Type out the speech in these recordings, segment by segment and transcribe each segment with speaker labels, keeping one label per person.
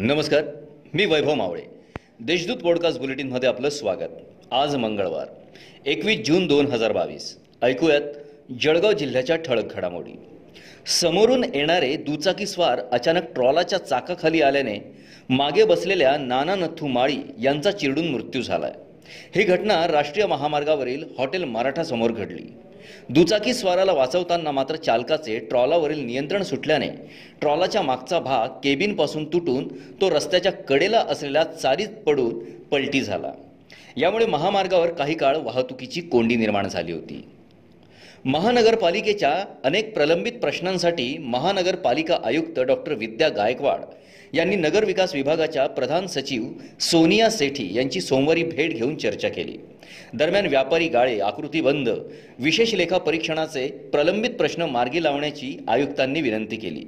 Speaker 1: नमस्कार मी वैभव मावळे. देशदूत पॉडकास्ट बुलेटिनमध्ये आपलं स्वागत. आज मंगळवार एकवीस जून दोन हजार बावीस. ऐकूयात जळगाव जिल्ह्याच्या ठळक घडामोडी. समोरून येणारे दुचाकीस्वार अचानक ट्रॉलाच्या चाकाखाली आल्याने मागे बसलेल्या नाना नथू माळी यांचा चिरडून मृत्यू झालाय. ही घटना राष्ट्रीय महामार्गावरील हॉटेल मराठासमोर घडली. दुचाकी स्वाराला वाचवताना मात्र चालकाचे ट्रॉलावरील नियंत्रण सुटल्याने ट्रॉलाच्या मागचा भाग केबिनपासून तुटून तो रस्त्याच्या कडेला असलेल्या चारीत पडून पलटी झाला. यामुळे महामार्गावर काही काळ वाहतुकीची कोंडी निर्माण झाली होती. महानगरपालिकेच्या अनेक प्रलंबित प्रश्नांसाठी महानगरपालिका आयुक्त डॉक्टर विद्या गायकवाड यांनी नगरविकास विभागाच्या प्रधान सचिव सोनिया सेठी यांची सोमवारी भेट घेऊन चर्चा केली. दरम्यान व्यापारी गाळे आकृतीबंद विशेष लेखा परीक्षणाचे प्रलंबित प्रश्न मार्गी लावण्याची आयुक्तांनी विनंती केली.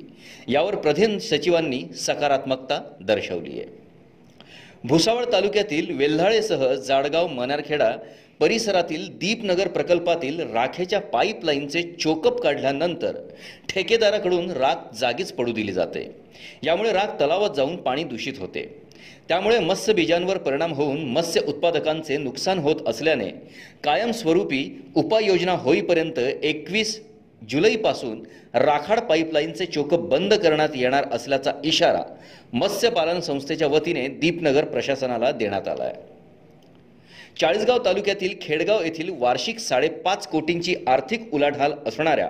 Speaker 1: यावर प्रधान सचिवांनी सकारात्मकता दर्शवली आहे. भुसावळ तालुक्यातील वेल्हाळेसह जाडगाव मनारखेडा परिसरातील दीपनगर प्रकल्पातील राखेच्या पाईपलाईनचे चोकप काढल्यानंतर ठेकेदाराकडून राख जागीच पडू दिली जाते. यामुळे राख तलावात जाऊन पाणी दूषित होते. त्यामुळे मत्स्यबीजांवर परिणाम होऊन मत्स्य उत्पादकांचे नुकसान होत असल्याने कायमस्वरूपी उपाययोजना होईपर्यंत एकवीस जुलैपासून राखाड पाईपलाईनचे चोकप बंद करण्यात येणार असल्याचा इशारा मत्स्यपालन संस्थेच्या वतीने दीपनगर प्रशासनाला देण्यात आला आहे चाळीसगाव तालुक्यातील खेडगाव येथील वार्षिक साडेपाच कोटींची आर्थिक उलाढाल असणाऱ्या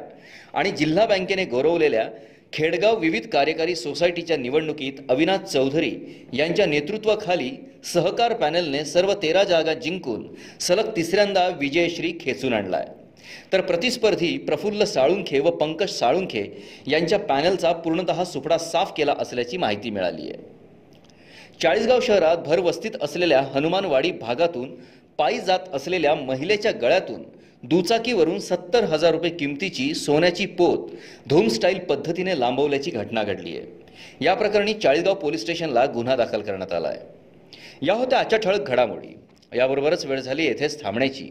Speaker 1: आणि जिल्हा बँकेने गौरवलेल्या खेडगाव विविध कार्यकारी सोसायटीच्या निवडणुकीत अविनाश चौधरी यांच्या नेतृत्वाखाली सहकार पॅनलने सर्व तेरा जागा जिंकून सलग तिसऱ्यांदा विजयश्री खेचून आणलाय. तर प्रतिस्पर्धी प्रफुल्ल साळुंखे व पंकज साळुंखे यांच्या पॅनलचा पूर्णतः सुपडा साफ केला असल्याची माहिती मिळाली आहे. चाळीसगाव शहरात भरवस्तीत असलेल्या हनुमानवाडी भागातून पायी जात असलेल्या महिलेच्या गळ्यातून दुचाकीवरून सत्तर हजार रुपये किमतीची सोन्याची पोत धूम स्टाईल पद्धतीने लांबवल्याची घटना घडली आहे. या प्रकरणी चाळीसगाव पोलीस स्टेशनला गुन्हा दाखल करण्यात आला आहे. या होत्या आजच्या ठळक घडामोडी. याबरोबरच वेळ झाली येथेच थांबण्याची.